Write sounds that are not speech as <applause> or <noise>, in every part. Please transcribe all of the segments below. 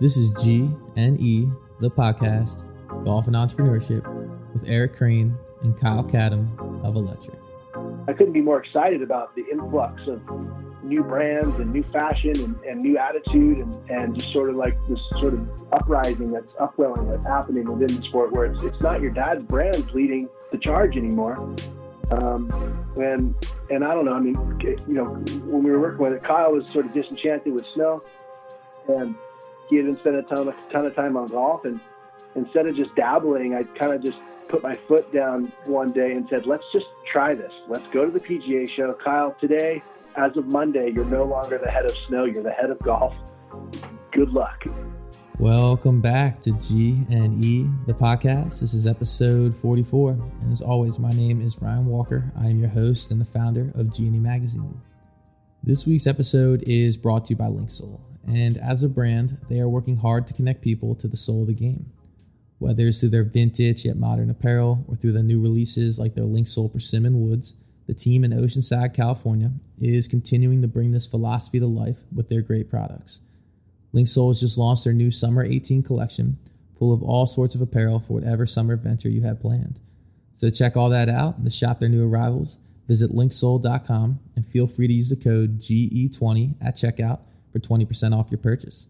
This is G and E, the podcast, Golf and Entrepreneurship, with Eric Crane and Kyle Cadam of Electric. I couldn't be more excited about the influx of new brands and new fashion and, and new attitude and, and just sort of like this sort of uprising that's upwelling that's happening within the sport where it's, it's not your dad's brand leading the charge anymore. Um, and and I don't know. I mean, you know, when we were working with it, Kyle was sort of disenchanted with snow, and had been spending a ton, a ton of time on golf. And instead of just dabbling, I kind of just put my foot down one day and said, "Let's just try this. Let's go to the PGA show, Kyle. Today, as of Monday, you're no longer the head of snow. You're the head of golf. Good luck." Welcome back to G and E, the podcast. This is episode 44. And as always, my name is Ryan Walker. I am your host and the founder of G and E Magazine. This week's episode is brought to you by Linksoul. And as a brand, they are working hard to connect people to the soul of the game. Whether it's through their vintage yet modern apparel or through the new releases like their Linksoul Persimmon Woods, the team in Oceanside, California is continuing to bring this philosophy to life with their great products. Linksoul has just launched their new Summer 18 collection, full of all sorts of apparel for whatever summer adventure you have planned. So to check all that out and to shop their new arrivals, visit linksoul.com and feel free to use the code GE20 at checkout for 20% off your purchase.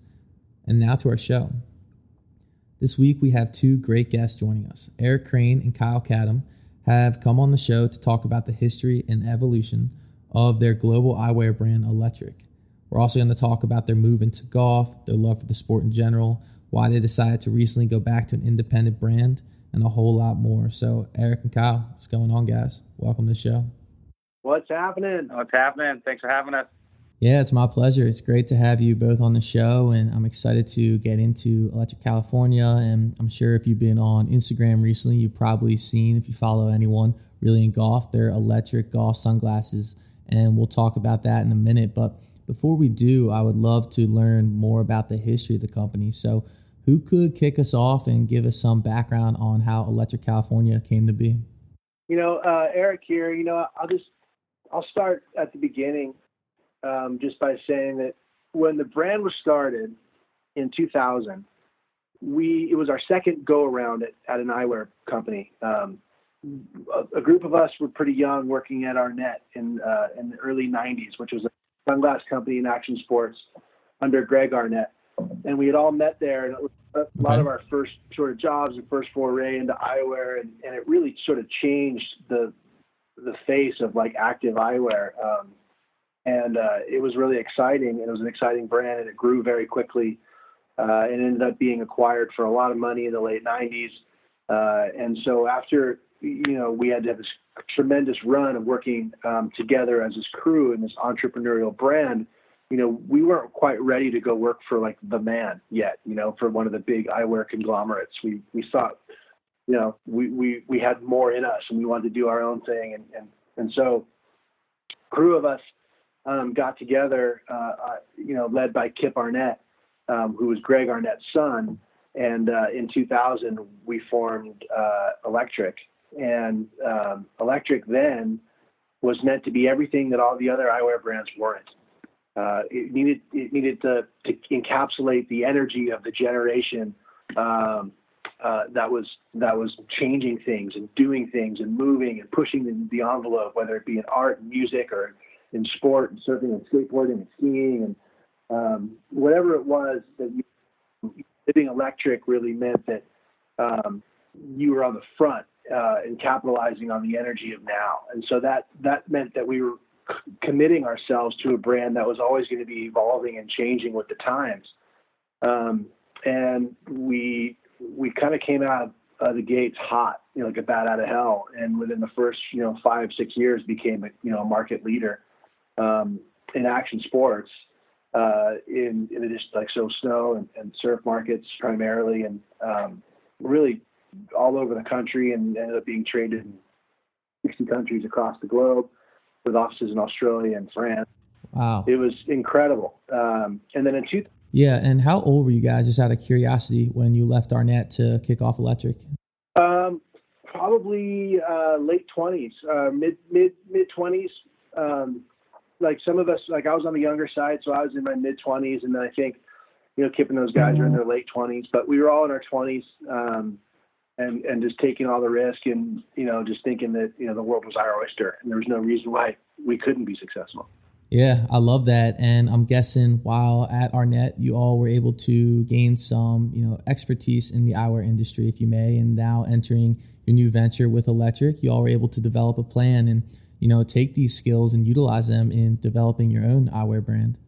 And now to our show. This week we have two great guests joining us. Eric Crane and Kyle Cadam have come on the show to talk about the history and evolution of their global eyewear brand Electric. We're also going to talk about their move into golf, their love for the sport in general, why they decided to recently go back to an independent brand, and a whole lot more. So, Eric and Kyle, what's going on, guys? Welcome to the show. What's happening? What's happening? Thanks for having us. Yeah, it's my pleasure. It's great to have you both on the show, and I'm excited to get into Electric California. And I'm sure if you've been on Instagram recently, you've probably seen, if you follow anyone really in golf, their electric golf sunglasses. And we'll talk about that in a minute. But before we do, I would love to learn more about the history of the company. So, who could kick us off and give us some background on how Electric California came to be? You know, uh, Eric here. You know, I'll just I'll start at the beginning, um, just by saying that when the brand was started in 2000, we it was our second go around at, at an eyewear company. Um, a, a, group of us were pretty young, working at Arnette in uh, in the early 90s, which was a sunglass company in action sports under Greg Arnette. And we had all met there, and it was a okay. lot of our first sort of jobs and first foray into eyewear, and, and it really sort of changed the the face of like active eyewear. Um, and uh, it was really exciting. It was an exciting brand, and it grew very quickly. Uh, and ended up being acquired for a lot of money in the late 90s. Uh, and so after you know we had to have this tremendous run of working um, together as this crew and this entrepreneurial brand, you know, we weren't quite ready to go work for like the man yet, you know, for one of the big eyewear conglomerates. We we thought, you know, we we we had more in us and we wanted to do our own thing and and and so crew of us um, got together, uh, uh, you know, led by Kip Arnette, um, who was Greg Arnette's son. And uh, in 2000, we formed uh, Electric, and um, electric then was meant to be everything that all the other eyewear brands weren't. Uh, it needed it needed to, to encapsulate the energy of the generation um, uh, that was that was changing things and doing things and moving and pushing the, the envelope, whether it be in art music or in sport and surfing and skateboarding and skiing and um, whatever it was that you, living electric really meant that um, you were on the front uh, and capitalizing on the energy of now. And so that that meant that we were c- committing ourselves to a brand that was always going to be evolving and changing with the times. Um, and we we kind of came out of the gates hot, you know, like a bat out of hell. And within the first, you know, five six years, became a you know a market leader um, in action sports. Uh, in in addition, like so snow and, and surf markets primarily, and um, really all over the country and ended up being traded in 60 countries across the globe with offices in Australia and France. Wow. It was incredible. Um, and then in two. Yeah. And how old were you guys, just out of curiosity, when you left Arnette to kick off Electric? Um, probably uh, late 20s, uh, mid, mid, mid 20s. Um, like some of us, like I was on the younger side, so I was in my mid 20s. And then I think you know, Kip and those guys are in their late 20s, but we were all in our 20s. Um, and, and just taking all the risk and you know just thinking that you know the world was our oyster and there was no reason why we couldn't be successful yeah, I love that. And I'm guessing while at Arnette, you all were able to gain some, you know, expertise in the eyewear industry, if you may, and now entering your new venture with Electric, you all were able to develop a plan and, you know, take these skills and utilize them in developing your own eyewear brand.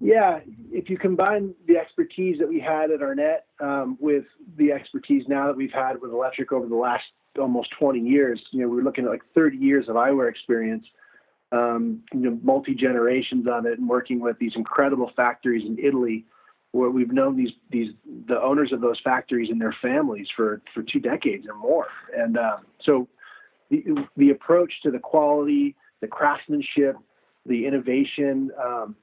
Yeah, if you combine the expertise that we had at Arnette um, with the expertise now that we've had with Electric over the last almost 20 years, you know, we're looking at like 30 years of eyewear experience um, you know, multi generations of it, and working with these incredible factories in Italy, where we've known these these the owners of those factories and their families for for two decades or more. And uh, so, the the approach to the quality, the craftsmanship, the innovation. Um,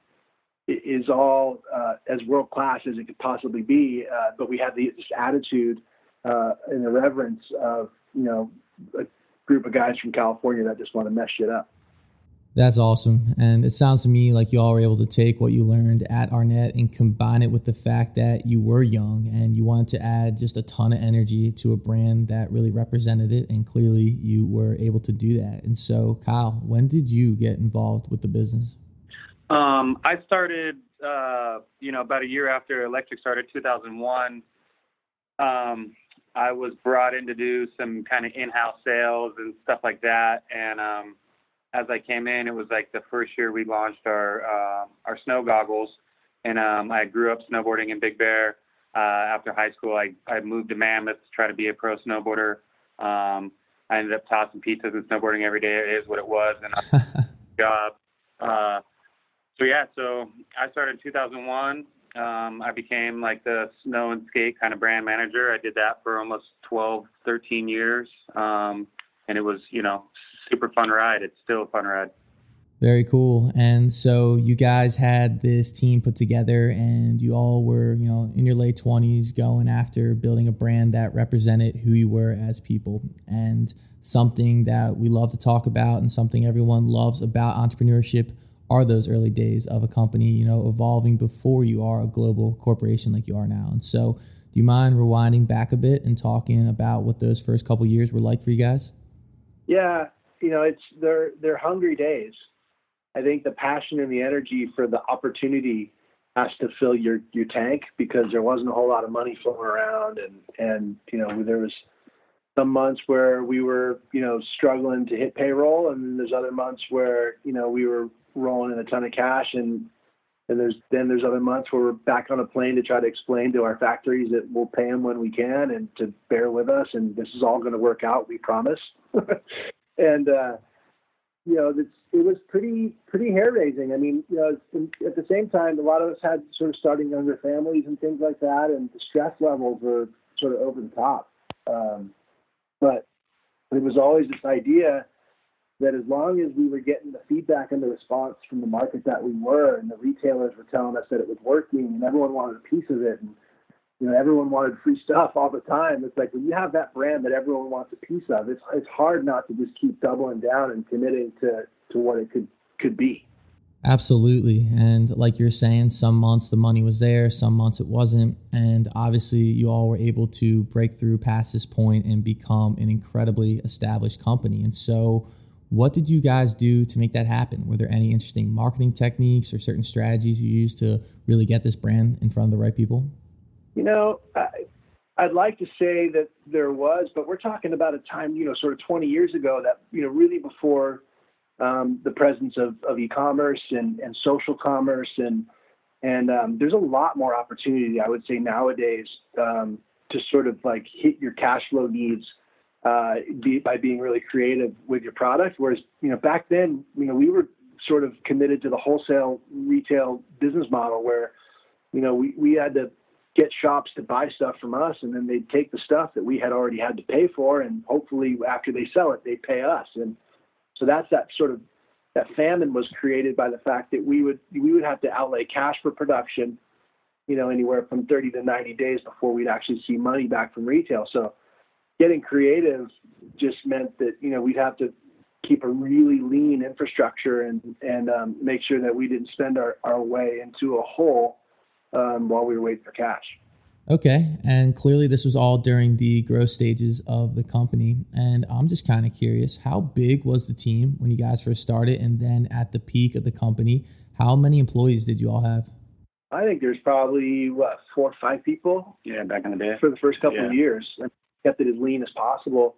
is all uh, as world class as it could possibly be, uh, but we have this attitude uh, and the reverence of you know a group of guys from California that just want to mess shit up. That's awesome. And it sounds to me like you all were able to take what you learned at Arnette and combine it with the fact that you were young and you wanted to add just a ton of energy to a brand that really represented it. And clearly you were able to do that. And so, Kyle, when did you get involved with the business? Um, I started, uh, you know, about a year after Electric started, 2001. Um, I was brought in to do some kind of in house sales and stuff like that. And, um, as I came in, it was like the first year we launched our uh, our snow goggles, and um, I grew up snowboarding in Big Bear. Uh, after high school, I I moved to Mammoth to try to be a pro snowboarder. Um, I ended up tossing pizzas and snowboarding every day. It is what it was, and <laughs> a job. Uh, so yeah, so I started in 2001. Um, I became like the snow and skate kind of brand manager. I did that for almost 12, 13 years. Um, and it was, you know, super fun ride. It's still a fun ride. Very cool. And so you guys had this team put together and you all were, you know, in your late 20s going after building a brand that represented who you were as people. And something that we love to talk about and something everyone loves about entrepreneurship are those early days of a company, you know, evolving before you are a global corporation like you are now. And so, do you mind rewinding back a bit and talking about what those first couple years were like for you guys? Yeah, you know, it's they're they're hungry days. I think the passion and the energy for the opportunity has to fill your your tank because there wasn't a whole lot of money flowing around, and and you know there was some months where we were you know struggling to hit payroll, and there's other months where you know we were rolling in a ton of cash, and and there's then there's other months where we're back on a plane to try to explain to our factories that we'll pay them when we can and to bear with us, and this is all going to work out, we promise. <laughs> and uh, you know, it's, it was pretty pretty hair raising. I mean, you know, at the same time, a lot of us had sort of starting younger families and things like that, and the stress levels were sort of over the top. Um, but it was always this idea that as long as we were getting the feedback and the response from the market that we were, and the retailers were telling us that it was working, and everyone wanted a piece of it, and you know, everyone wanted free stuff all the time. It's like when you have that brand that everyone wants a piece of, it's it's hard not to just keep doubling down and committing to to what it could could be. Absolutely. And like you're saying, some months the money was there, some months it wasn't. And obviously, you all were able to break through past this point and become an incredibly established company. And so, what did you guys do to make that happen? Were there any interesting marketing techniques or certain strategies you used to really get this brand in front of the right people? You know, I, I'd like to say that there was, but we're talking about a time, you know, sort of 20 years ago that, you know, really before um, the presence of, of e-commerce and, and social commerce and and um, there's a lot more opportunity, I would say nowadays, um, to sort of like hit your cash flow needs uh, be, by being really creative with your product. Whereas you know back then, you know, we were sort of committed to the wholesale retail business model where you know we, we had to get shops to buy stuff from us and then they'd take the stuff that we had already had to pay for and hopefully after they sell it they pay us. And so that's that sort of that famine was created by the fact that we would we would have to outlay cash for production you know anywhere from 30 to 90 days before we'd actually see money back from retail. So getting creative just meant that you know we'd have to keep a really lean infrastructure and and um, make sure that we didn't spend our, our way into a hole um, while we were waiting for cash. Okay. And clearly, this was all during the growth stages of the company. And I'm just kind of curious how big was the team when you guys first started? And then at the peak of the company, how many employees did you all have? I think there's probably, what, four or five people? Yeah, back in the day. For the first couple yeah. of years. I kept it as lean as possible.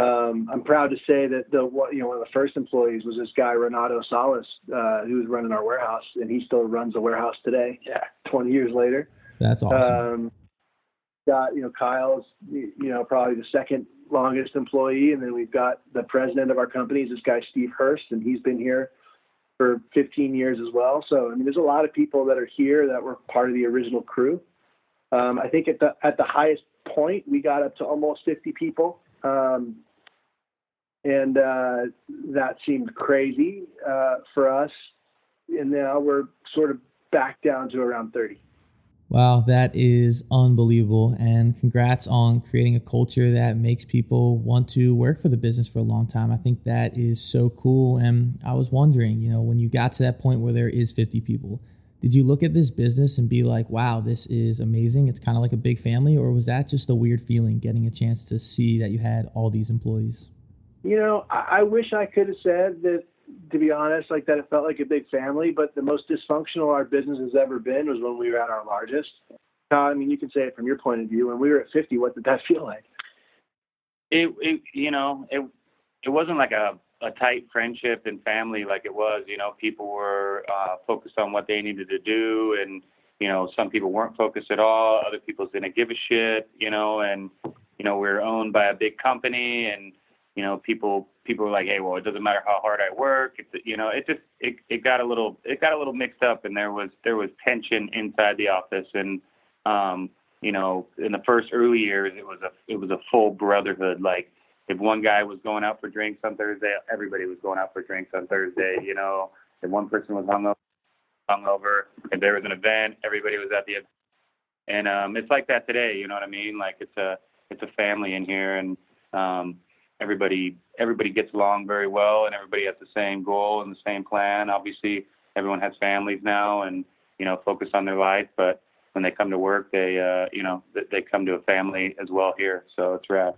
Um, I'm proud to say that the you know one of the first employees was this guy Renato Salas, uh, who was running our warehouse, and he still runs the warehouse today. Yeah, 20 years later. That's awesome. Um, got you know Kyle's you know probably the second longest employee, and then we've got the president of our company is this guy Steve Hurst, and he's been here for 15 years as well. So I mean, there's a lot of people that are here that were part of the original crew. Um, I think at the at the highest point, we got up to almost 50 people, um, and uh, that seemed crazy uh, for us. And now we're sort of back down to around 30. Wow, that is unbelievable. And congrats on creating a culture that makes people want to work for the business for a long time. I think that is so cool. And I was wondering, you know, when you got to that point where there is 50 people, did you look at this business and be like, wow, this is amazing? It's kind of like a big family? Or was that just a weird feeling getting a chance to see that you had all these employees? You know, I, I wish I could have said that to be honest, like that it felt like a big family. But the most dysfunctional our business has ever been was when we were at our largest. I mean, you can say it from your point of view. When we were at 50, what did that <laughs> feel like? It, it you know, it it wasn't like a a tight friendship and family like it was. You know, people were uh, focused on what they needed to do, and you know, some people weren't focused at all. Other people didn't give a shit. You know, and you know, we we're owned by a big company, and you know, people people were like, hey, well, it doesn't matter how hard I work. It's, you know, it just it, it got a little it got a little mixed up, and there was there was tension inside the office, and um, you know, in the first early years, it was a it was a full brotherhood. Like if one guy was going out for drinks on Thursday, everybody was going out for drinks on Thursday. You know, if one person was hung hungover, hungover. If there was an event, everybody was at the event. And um, it's like that today. You know what I mean? Like it's a it's a family in here, and um, everybody everybody gets along very well and everybody has the same goal and the same plan. Obviously, everyone has families now and you know focus on their life, but when they come to work, they uh, you know they come to a family as well here. So it's rad.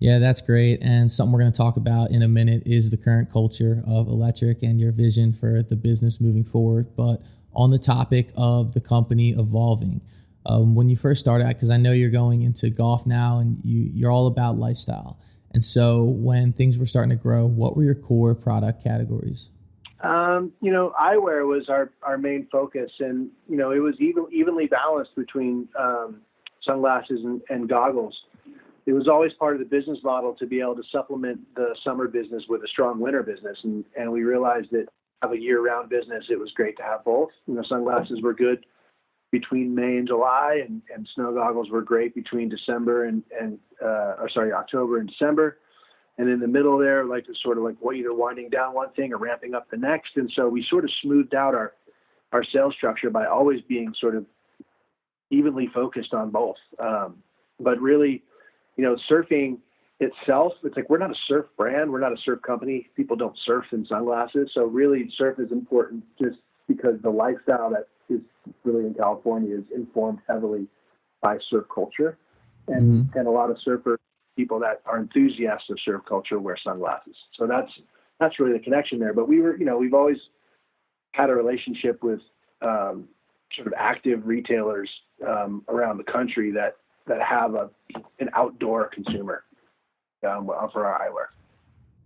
Yeah, that's great. And something we're going to talk about in a minute is the current culture of electric and your vision for the business moving forward. But on the topic of the company evolving, um, when you first started, because I know you're going into golf now and you, you're all about lifestyle. And so when things were starting to grow, what were your core product categories? Um, you know, eyewear was our, our main focus, and you know, it was even evenly balanced between um, sunglasses and, and, goggles. It was always part of the business model to be able to supplement the summer business with a strong winter business, and, and we realized that have a year-round business, it was great to have both. You know, sunglasses were good between May and July, and, and snow goggles were great between December and and uh, or sorry October and December. And in the middle there, like it's sort of like what either winding down one thing or ramping up the next. And so we sort of smoothed out our our sales structure by always being sort of evenly focused on both. Um, but really, you know, surfing itself, it's like we're not a surf brand, we're not a surf company. People don't surf in sunglasses, so really, surf is important just because the lifestyle that is really in California is informed heavily by surf culture, and mm-hmm. and a lot of surfer people that are enthusiasts of surf culture wear sunglasses. So that's that's really the connection there. But we were, you know, we've always had a relationship with um, sort of active retailers um, around the country that that have a an outdoor consumer um, for our eyewear.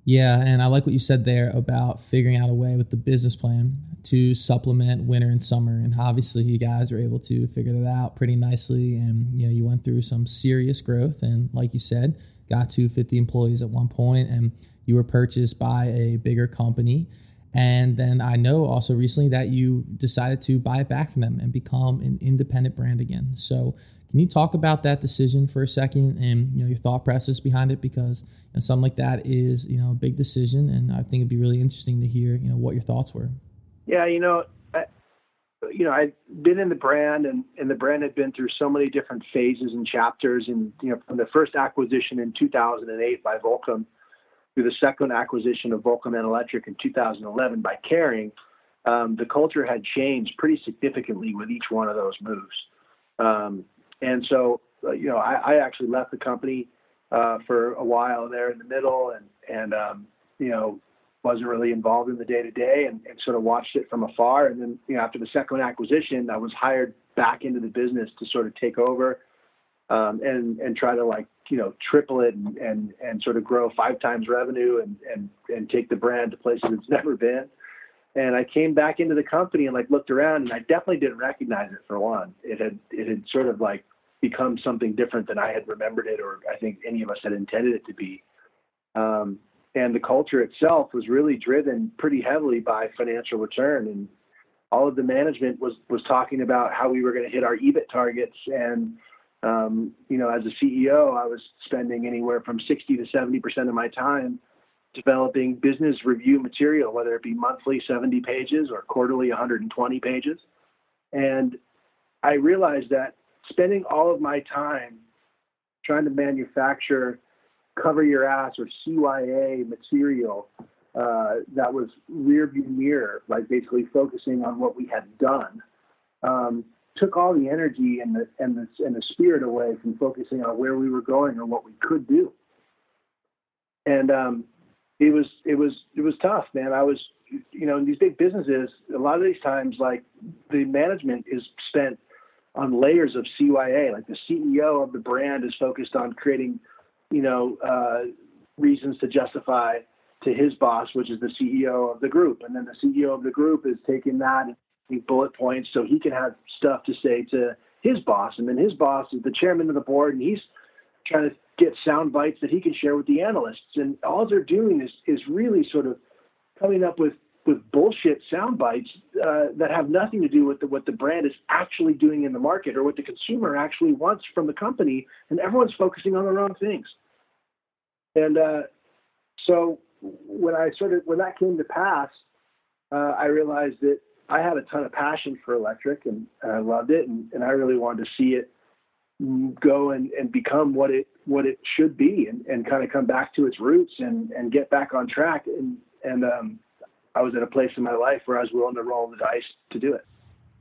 Yeah, and I like what you said there about figuring out a way with the business plan to supplement winter and summer. And obviously, you guys were able to figure that out pretty nicely. And you know, you went through some serious growth, and like you said, got to 50 employees at one point, and you were purchased by a bigger company. And then I know also recently that you decided to buy it back from them and become an independent brand again. So can you talk about that decision for a second and you know your thought process behind it? Because you know, something like that is you know a big decision, and I think it'd be really interesting to hear you know what your thoughts were. Yeah, you know, I, you know, I've been in the brand, and and the brand had been through so many different phases and chapters, and you know, from the first acquisition in 2008 by Volcom, through the second acquisition of Volcom and Electric in 2011 by Kering. um, the culture had changed pretty significantly with each one of those moves. Um, and so, uh, you know, I, I, actually left the company uh, for a while there in the middle, and and um, you know, wasn't really involved in the day to day, and sort of watched it from afar. And then, you know, after the second acquisition, I was hired back into the business to sort of take over um, and and try to like you know triple it and, and and sort of grow five times revenue and and and take the brand to places it's <laughs> never been. And I came back into the company and like looked around and I definitely didn't recognize it for one. It had it had sort of like become something different than I had remembered it or I think any of us had intended it to be. Um, and the culture itself was really driven pretty heavily by financial return and all of the management was was talking about how we were going to hit our EBIT targets and um, you know, as a CEO, I was spending anywhere from 60 to 70 percent of my time developing business review material, whether it be monthly 70 pages or quarterly 120 pages. And I realized that spending all of my time trying to manufacture cover your ass or CYA material uh, that was rear view mirror, like basically focusing on what we had done, um, took all the energy and the and the and the spirit away from focusing on where we were going or what we could do. And um, it was it was it was tough, man. I was you know in these big businesses, a lot of these times like the management is spent on layers of CYA. Like the CEO of the brand is focused on creating, you know, uh, reasons to justify to his boss, which is the CEO of the group, and then the CEO of the group is taking that bullet points so he can have stuff to say to his boss. And then his boss is the chairman of the board, and he's trying to get sound bites that he can share with the analysts. And all they're doing is is really sort of coming up with with bullshit sound bites uh, that have nothing to do with the, what the brand is actually doing in the market or what the consumer actually wants from the company. And everyone's focusing on the wrong things. And uh, so when I sort of when that came to pass, uh, I realized that I had a ton of passion for electric and, I loved it and, and I really wanted to see it go and, and become what it what it should be and, and kind of come back to its roots and, and get back on track and and um, I was at a place in my life where I was willing to roll the dice to do it.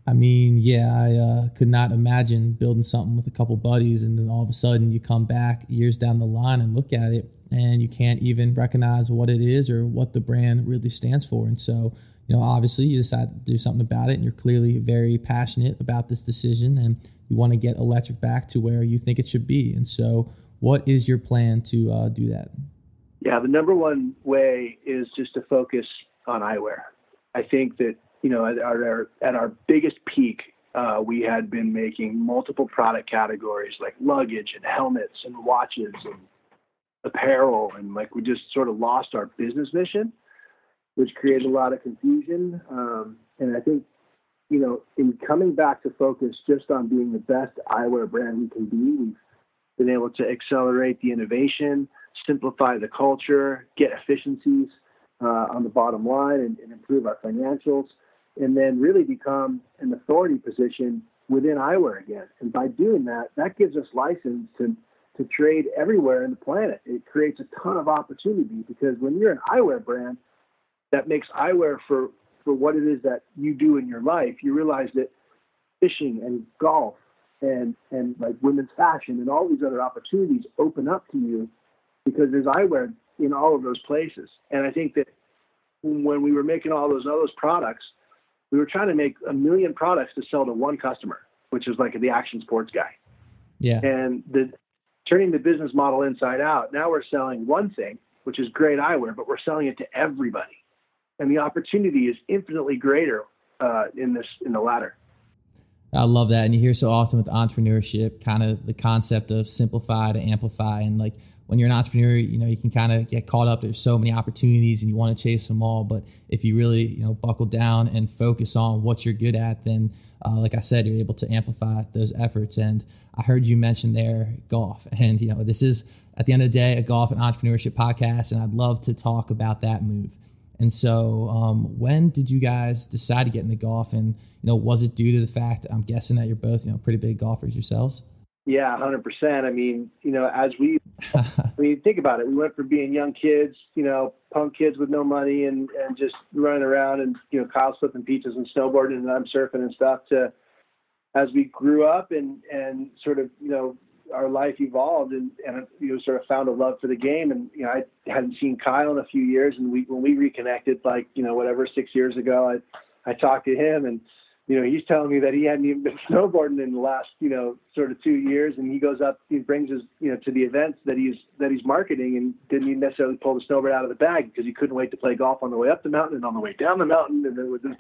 I mean, yeah, I uh, could not imagine building something with a couple buddies and then all of a sudden you come back years down the line and look at it and you can't even recognize what it is or what the brand really stands for. And so you know, obviously you decide to do something about it and you're clearly very passionate about this decision and you want to get electric back to where you think it should be. And so, what is your plan to uh, do that? Yeah, the number one way is just to focus on eyewear. I think that, you know, at our, at our biggest peak, uh, we had been making multiple product categories like luggage and helmets and watches and apparel. And like we just sort of lost our business mission which created a lot of confusion. Um, and I think, you know, in coming back to focus just on being the best eyewear brand we can be, we've been able to accelerate the innovation, simplify the culture, get efficiencies uh, on the bottom line, and, and improve our financials, and then really become an authority position within eyewear again. And by doing that, that gives us license to to trade everywhere in the planet. It creates a ton of opportunity because when you're an eyewear brand, that makes eyewear for for what it is that you do in your life, you realize that fishing and golf and and like women's fashion and all these other opportunities open up to you because there's eyewear in all of those places. And I think that when we were making all those all those products, we were trying to make a million products to sell to one customer, which is like the action sports guy. Yeah. And the turning the business model inside out, now we're selling one thing, which is great eyewear, but we're selling it to everybody and the opportunity is infinitely greater uh, in this in the latter. I love that, and you hear so often with entrepreneurship, kind of the concept of simplify to amplify, and like when you're an entrepreneur, you know you can kind of get caught up. There's so many opportunities, and you want to chase them all. But if you really, you know, buckle down and focus on what you're good at, then, uh, like I said, you're able to amplify those efforts. And I heard you mention there golf, <laughs> and you know this is at the end of the day a golf and entrepreneurship podcast, and I'd love to talk about that move. And so, um, when did you guys decide to get into golf? And you know, was it due to the fact I'm guessing that you're both you know pretty big golfers yourselves? Yeah, hundred percent. I mean, you know, as we, <laughs> I mean, think about it. We went from being young kids, you know, punk kids with no money and and just running around and you know, Kyle flipping pizzas and snowboarding and I'm surfing and stuff. To as we grew up and and sort of you know our life evolved and and you know sort of found a love for the game. And you know I hadn't seen Kyle in a few years. And we when we reconnected like you know whatever six years ago I I talked to him and you know, he's telling me that he hadn't even been <laughs> snowboarding in the last, you know, sort of two years, and he goes up, he brings his, you know, to the events that he's that he's marketing, and didn't even necessarily pull the snowboard out of the bag because he couldn't wait to play golf on the way up the mountain and on the way down the mountain, and then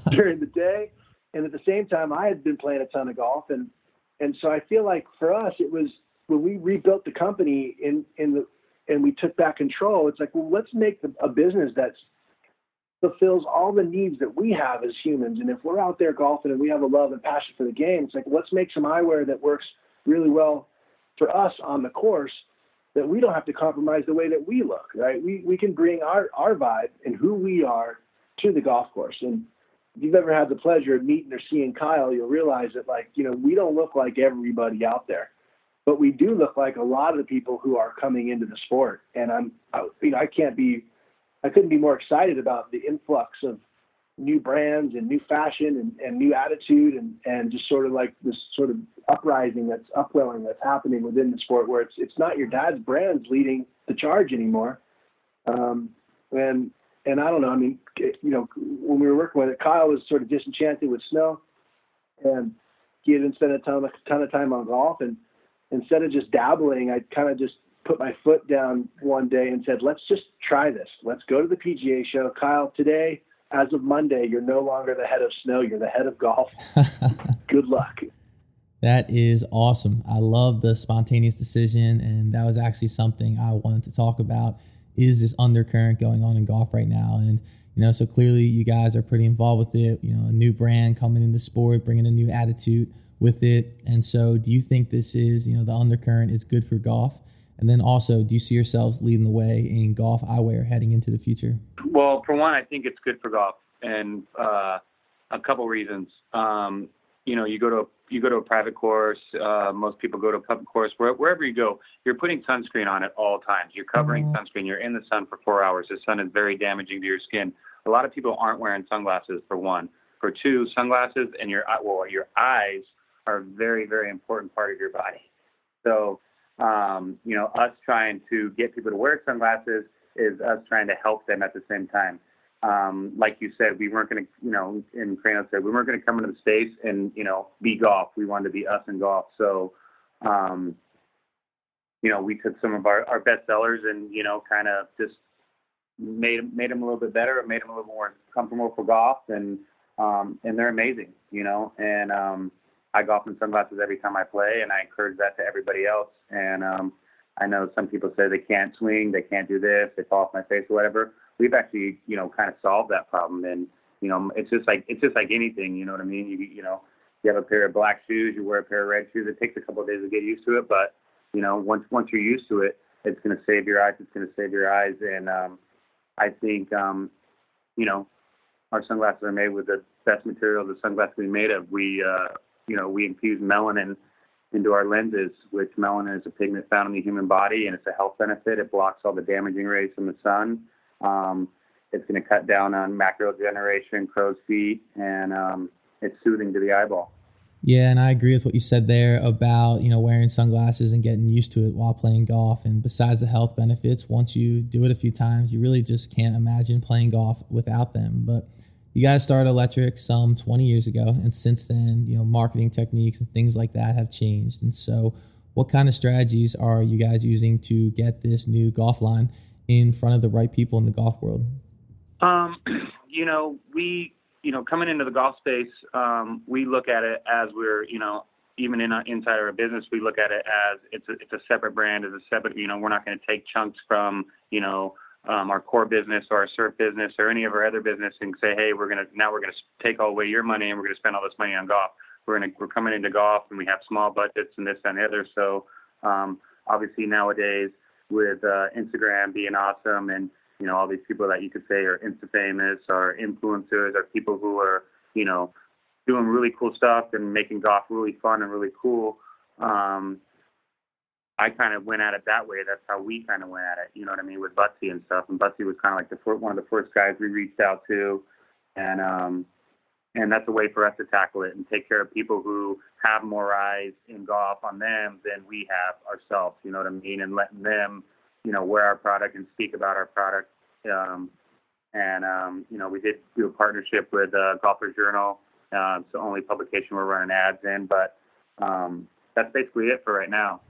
<laughs> during the day, and at the same time, I had been playing a ton of golf, and and so I feel like for us, it was when we rebuilt the company in in the and we took back control. It's like, well, let's make a business that's fulfills all the needs that we have as humans. And if we're out there golfing and we have a love and passion for the game, it's like let's make some eyewear that works really well for us on the course that we don't have to compromise the way that we look, right? We we can bring our our vibe and who we are to the golf course. And if you've ever had the pleasure of meeting or seeing Kyle, you'll realize that like, you know, we don't look like everybody out there. But we do look like a lot of the people who are coming into the sport. And I'm I, you know, I can't be I couldn't be more excited about the influx of new brands and new fashion and, and new attitude and, and just sort of like this sort of uprising that's upwelling that's happening within the sport where it's it's not your dad's brands leading the charge anymore. Um, and and I don't know. I mean, eh, you know, when we were working with it, Kyle was sort of disenchanted with snow, and he had been spending a ton, a ton of time on golf. And instead of just dabbling, I kind of just put my foot down one day and said, let's just try this. Let's go to the PGA show. Kyle, today, as of Monday, you're no longer the head of snow, you're the head of golf. <laughs> Good luck. That is awesome. I love the spontaneous decision. And that was actually something I wanted to talk about is this undercurrent going on in golf right now. And, you know, so clearly you guys are pretty involved with it. You know, a new brand coming in the sport, bringing a new attitude with it. And so do you think this is, you know, the undercurrent is good for golf? And then also, do you see yourselves leading the way in golf eyewear heading into the future? Well, for one, I think it's good for golf, and uh, a couple reasons. Um, you know, you go to you go to a private course. Uh, most people go to a public course. Where, wherever you go, you're putting sunscreen on at all times. You're covering mm-hmm. sunscreen. You're in the sun for four hours. The sun is very damaging to your skin. A lot of people aren't wearing sunglasses. For one, for two, sunglasses and your well, your eyes are a very very important part of your body. So um, you know, us trying to get people to wear sunglasses is us trying to help them at the same time. Um, like you said, we weren't going to, you know, in Crano said, we weren't going to come into the space and, you know, be golf. We wanted to be us in golf. So, um, you know, we took some of our, our best sellers and, you know, kind of just made, made them a little bit better, made them a little more comfortable for golf. And, um, and they're amazing, you know, and, um, I golf in sunglasses every time I play, and I encourage that to everybody else. And um, I know some people say they can't swing, they can't do this, they fall off my face or whatever. We've actually, you know, kind of solved that problem. And you know, it's just like it's just like anything. You know what I mean? You you know, you have a pair of black shoes, you wear a pair of red shoes. It takes a couple of days to get used to it, but you know, once once you're used to it, it's going to save your eyes. It's going to save your eyes. And um, I think, um, you know, our sunglasses are made with the best material the sunglasses we made of. We uh, you know, we infuse melanin into our lenses, which melanin is a pigment found in the human body, and it's a health benefit. It blocks all the damaging rays from the sun. Um, it's going to cut down on macular generation, crow's feet, and um, it's soothing to the eyeball. Yeah, and I agree with what you said there about you know wearing sunglasses and getting used to it while playing golf. And besides the health benefits, once you do it a few times, you really just can't imagine playing golf without them. But you guys started Electric some 20 years ago, and since then, you know, marketing techniques and things like that have changed. And so, what kind of strategies are you guys using to get this new golf line in front of the right people in the golf world? Um, <clears throat> you know, we, you know, coming into the golf space, um, we look at it as we're, you know, even in our, inside our business, we look at it as it's a, it's a separate brand, as a separate, you know, we're not going to take chunks from, you know, um, our core business or our surf business or any of our other business and say, hey, we're gonna now we're gonna take all away your money and we're gonna spend all this money on golf. We're gonna we're coming into golf and we have small budgets and this and the other. So um, obviously nowadays with uh, Instagram being awesome and you know all these people that you could say are insta famous or influencers or people who are you know doing really cool stuff and making golf really fun and really cool. um, I kind of went at it that way. That's how we kind of went at it. You know what I mean with Butsy and stuff. And Butsy was kind of like the first, one of the first guys we reached out to, and um, and that's a way for us to tackle it and take care of people who have more eyes in golf on them than we have ourselves. You know what I mean? And letting them, you know, wear our product and speak about our product. Um, and um, you know, we did do a partnership with uh, Golfers Journal. Uh, it's the only publication we're running ads in, but um, that's basically it for right now.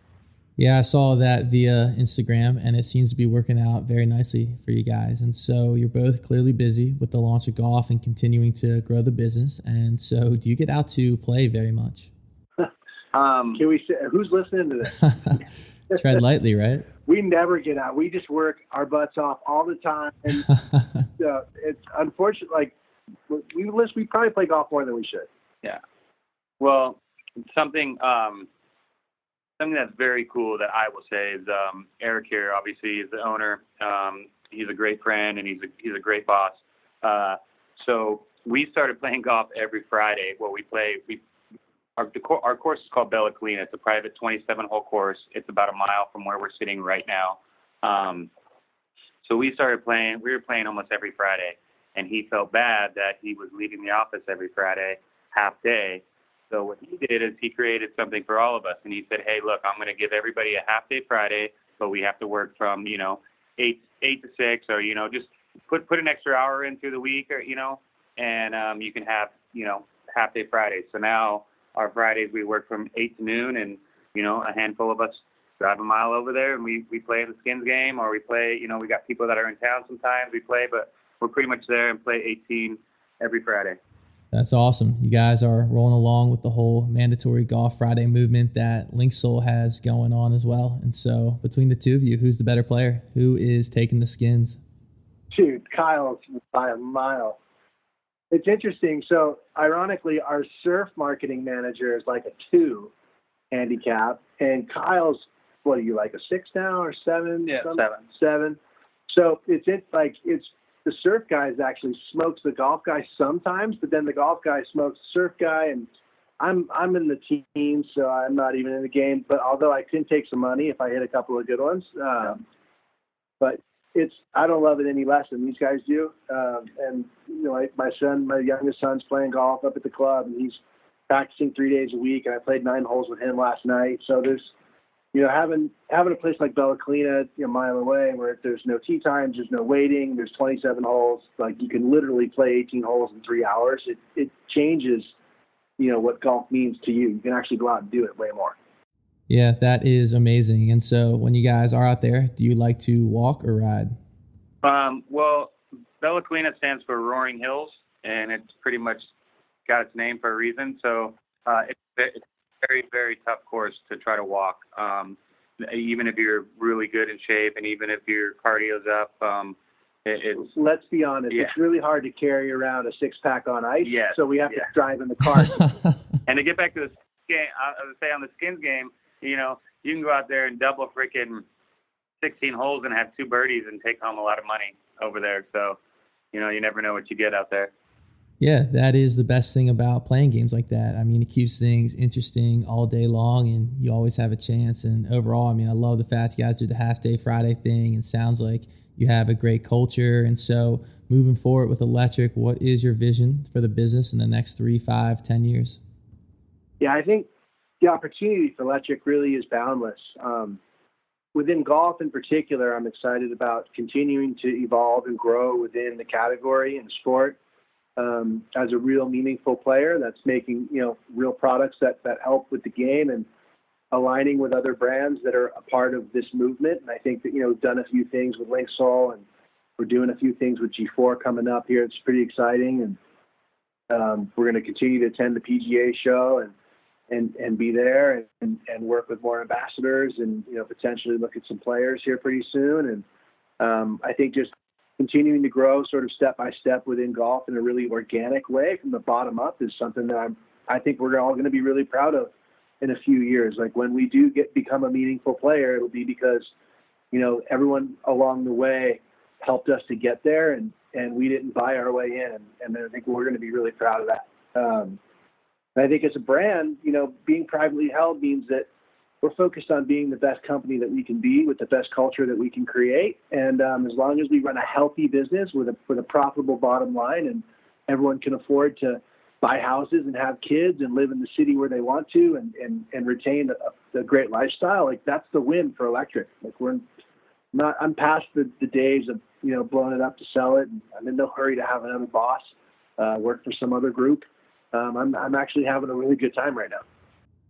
Yeah, I saw that via Instagram, and it seems to be working out very nicely for you guys. And so you're both clearly busy with the launch of golf and continuing to grow the business. And so, do you get out to play very much? <laughs> um, Can we? Say, who's listening to this? <laughs> Tread lightly, right? <laughs> we never get out. We just work our butts off all the time. And uh, it's unfortunate. Like we list, we probably play golf more than we should. Yeah. Well, something um, something that's very cool that I will say is um, Eric here. Obviously, is the owner. Um, he's a great friend and he's a he's a great boss. Uh, so we started playing golf every Friday. Well, we play we our our course is called Bella Collina. It's a private 27 hole course. It's about a mile from where we're sitting right now. Um, so we started playing. We were playing almost every Friday, and he felt bad that he was leaving the office every Friday, half day, so what he did is he created something for all of us, and he said, "Hey, look, I'm going to give everybody a half day Friday, but we have to work from you know eight eight to six, or you know just put put an extra hour in through the week, or you know, and um, you can have you know half day Fridays. So now our Fridays we work from eight to noon, and you know a handful of us drive a mile over there, and we we play the skins game, or we play you know we got people that are in town sometimes we play, but we're pretty much there and play 18 every Friday. That's awesome. You guys are rolling along with the whole mandatory Golf Friday movement that Linksoul has going on as well. And so, between the two of you, who's the better player? Who is taking the skins? Dude, Kyle's by a mile. It's interesting. So, ironically, our surf marketing manager is like a two handicap, and Kyle's what are you like a six now or seven? Yeah, seven. Seven. So it's it like it's the surf guys actually smokes the golf guy sometimes, but then the golf guy smokes the surf guy, and I'm I'm in the team, so I'm not even in the game. But although I can take some money if I hit a couple of good ones, um, but it's I don't love it any less than these guys do. Um, and you know, like my son, my youngest son's playing golf up at the club, and he's practicing three days a week. And I played nine holes with him last night. So there's you know, having having a place like Bella Collina, you know, a mile away, where there's no tee times, there's no waiting, there's 27 holes, like you can literally play 18 holes in three hours. It it changes, you know, what golf means to you. You can actually go out and do it way more. Yeah, that is amazing. And so, when you guys are out there, do you like to walk or ride? Um, well, Bella Collina stands for Roaring Hills, and it's pretty much got its name for a reason. So uh, it's, it's very, very tough course to try to walk. Um, even if you're really good in shape and even if your cardio's up, um, it's. Let's be honest. Yeah. It's really hard to carry around a six pack on ice. Yeah. So we have yeah. to drive in the car. <laughs> and to get back to the game, I would say on the skins game, you know, you can go out there and double freaking 16 holes and have two birdies and take home a lot of money over there. So, you know, you never know what you get out there. Yeah, that is the best thing about playing games like that. I mean, it keeps things interesting all day long, and you always have a chance. And overall, I mean, I love the fact you guys do the half day Friday thing. It sounds like you have a great culture. And so, moving forward with Electric, what is your vision for the business in the next three, five, ten years? Yeah, I think the opportunity for Electric really is boundless. Um, within golf in particular, I'm excited about continuing to evolve and grow within the category and sport um, as a real meaningful player that's making you know real products that that help with the game and aligning with other brands that are a part of this movement. And I think that you know we've done a few things with Linksoul and we're doing a few things with G/FORE coming up here. It's pretty exciting and um, we're going to continue to attend the PGA show and and and be there and, and work with more ambassadors and you know potentially look at some players here pretty soon and um, I think just continuing to grow sort of step by step within golf in a really organic way from the bottom up is something that I'm I think we're all going to be really proud of in a few years. Like when we do get become a meaningful player, it'll be because you know everyone along the way helped us to get there, and and we didn't buy our way in, and I think we're going to be really proud of that. Um, I think as a brand, you know, being privately held means that we're focused on being the best company that we can be with the best culture that we can create. And um, as long as we run a healthy business with a with a profitable bottom line, and everyone can afford to buy houses and have kids and live in the city where they want to, and and and retain a, a great lifestyle, like that's the win for electric. Like we're not. I'm past the, the days of you know blowing it up to sell it. And I'm in no hurry to have another boss uh, work for some other group. Um, I'm I'm actually having a really good time right now.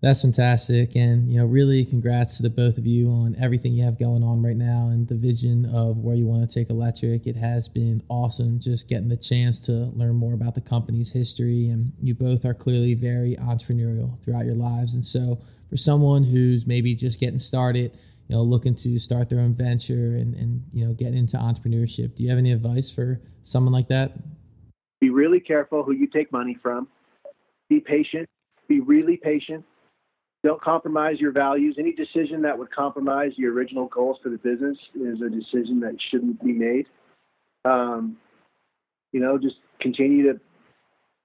That's fantastic. And, you know, really congrats to the both of you on everything you have going on right now and the vision of where you want to take electric. It has been awesome just getting the chance to learn more about the company's history. And you both are clearly very entrepreneurial throughout your lives. And so, for someone who's maybe just getting started, you know, looking to start their own venture and, and you know, get into entrepreneurship, do you have any advice for someone like that? Be really careful who you take money from. Be patient. Be really patient don't compromise your values. Any decision that would compromise your original goals for the business is a decision that shouldn't be made. Um, you know, just continue to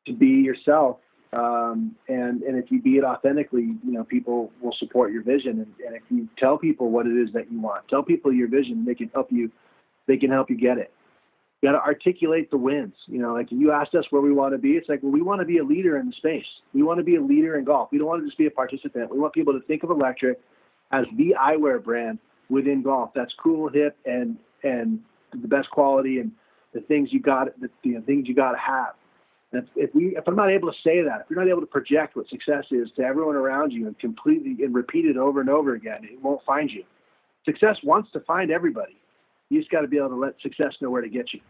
to be yourself, um, and and if you be it authentically, you know, people will support your vision. And, and if you tell people what it is that you want, tell people your vision, they can help you. They can help you get it you got to articulate the wins. You know, like you asked us where we want to be. It's like, well, we want to be a leader in the space. We want to be a leader in golf. We don't want to just be a participant. We want people to think of electric as the eyewear brand within golf. That's cool, hip, and and the best quality and the things you got, the, the things you got to have. And if, if we, if I'm not able to say that, if you're not able to project what success is to everyone around you and completely and repeat it over and over again, it won't find you. Success wants to find everybody. You just got to be able to let success know where to get you.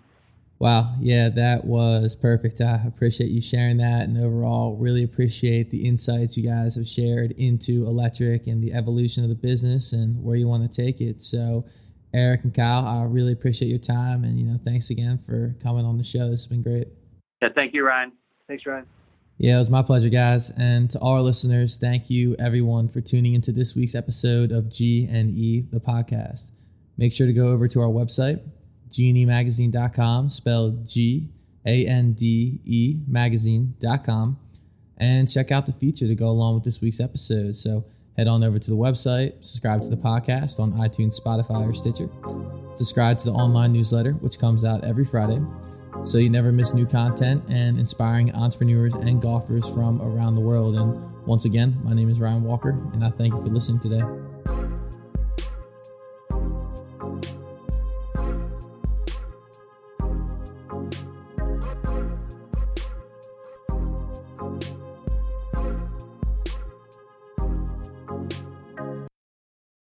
Wow. Yeah, that was perfect. I appreciate you sharing that. And overall, really appreciate the insights you guys have shared into electric and the evolution of the business and where you want to take it. So, Eric and Kyle, I really appreciate your time. And, you know, thanks again for coming on the show. This has been great. Yeah, thank you, Ryan. Thanks, Ryan. Yeah, it was my pleasure, guys. And to all our listeners, thank you, everyone, for tuning into this week's episode of G and E, the podcast. Make sure to go over to our website, gandemagazine.com, spelled G A N D E magazine.com, and check out the feature to go along with this week's episode. So head on over to the website, subscribe to the podcast on iTunes, Spotify, or Stitcher. Subscribe to the online newsletter, which comes out every Friday, so you never miss new content and inspiring entrepreneurs and golfers from around the world. And once again, my name is Ryan Walker, and I thank you for listening today.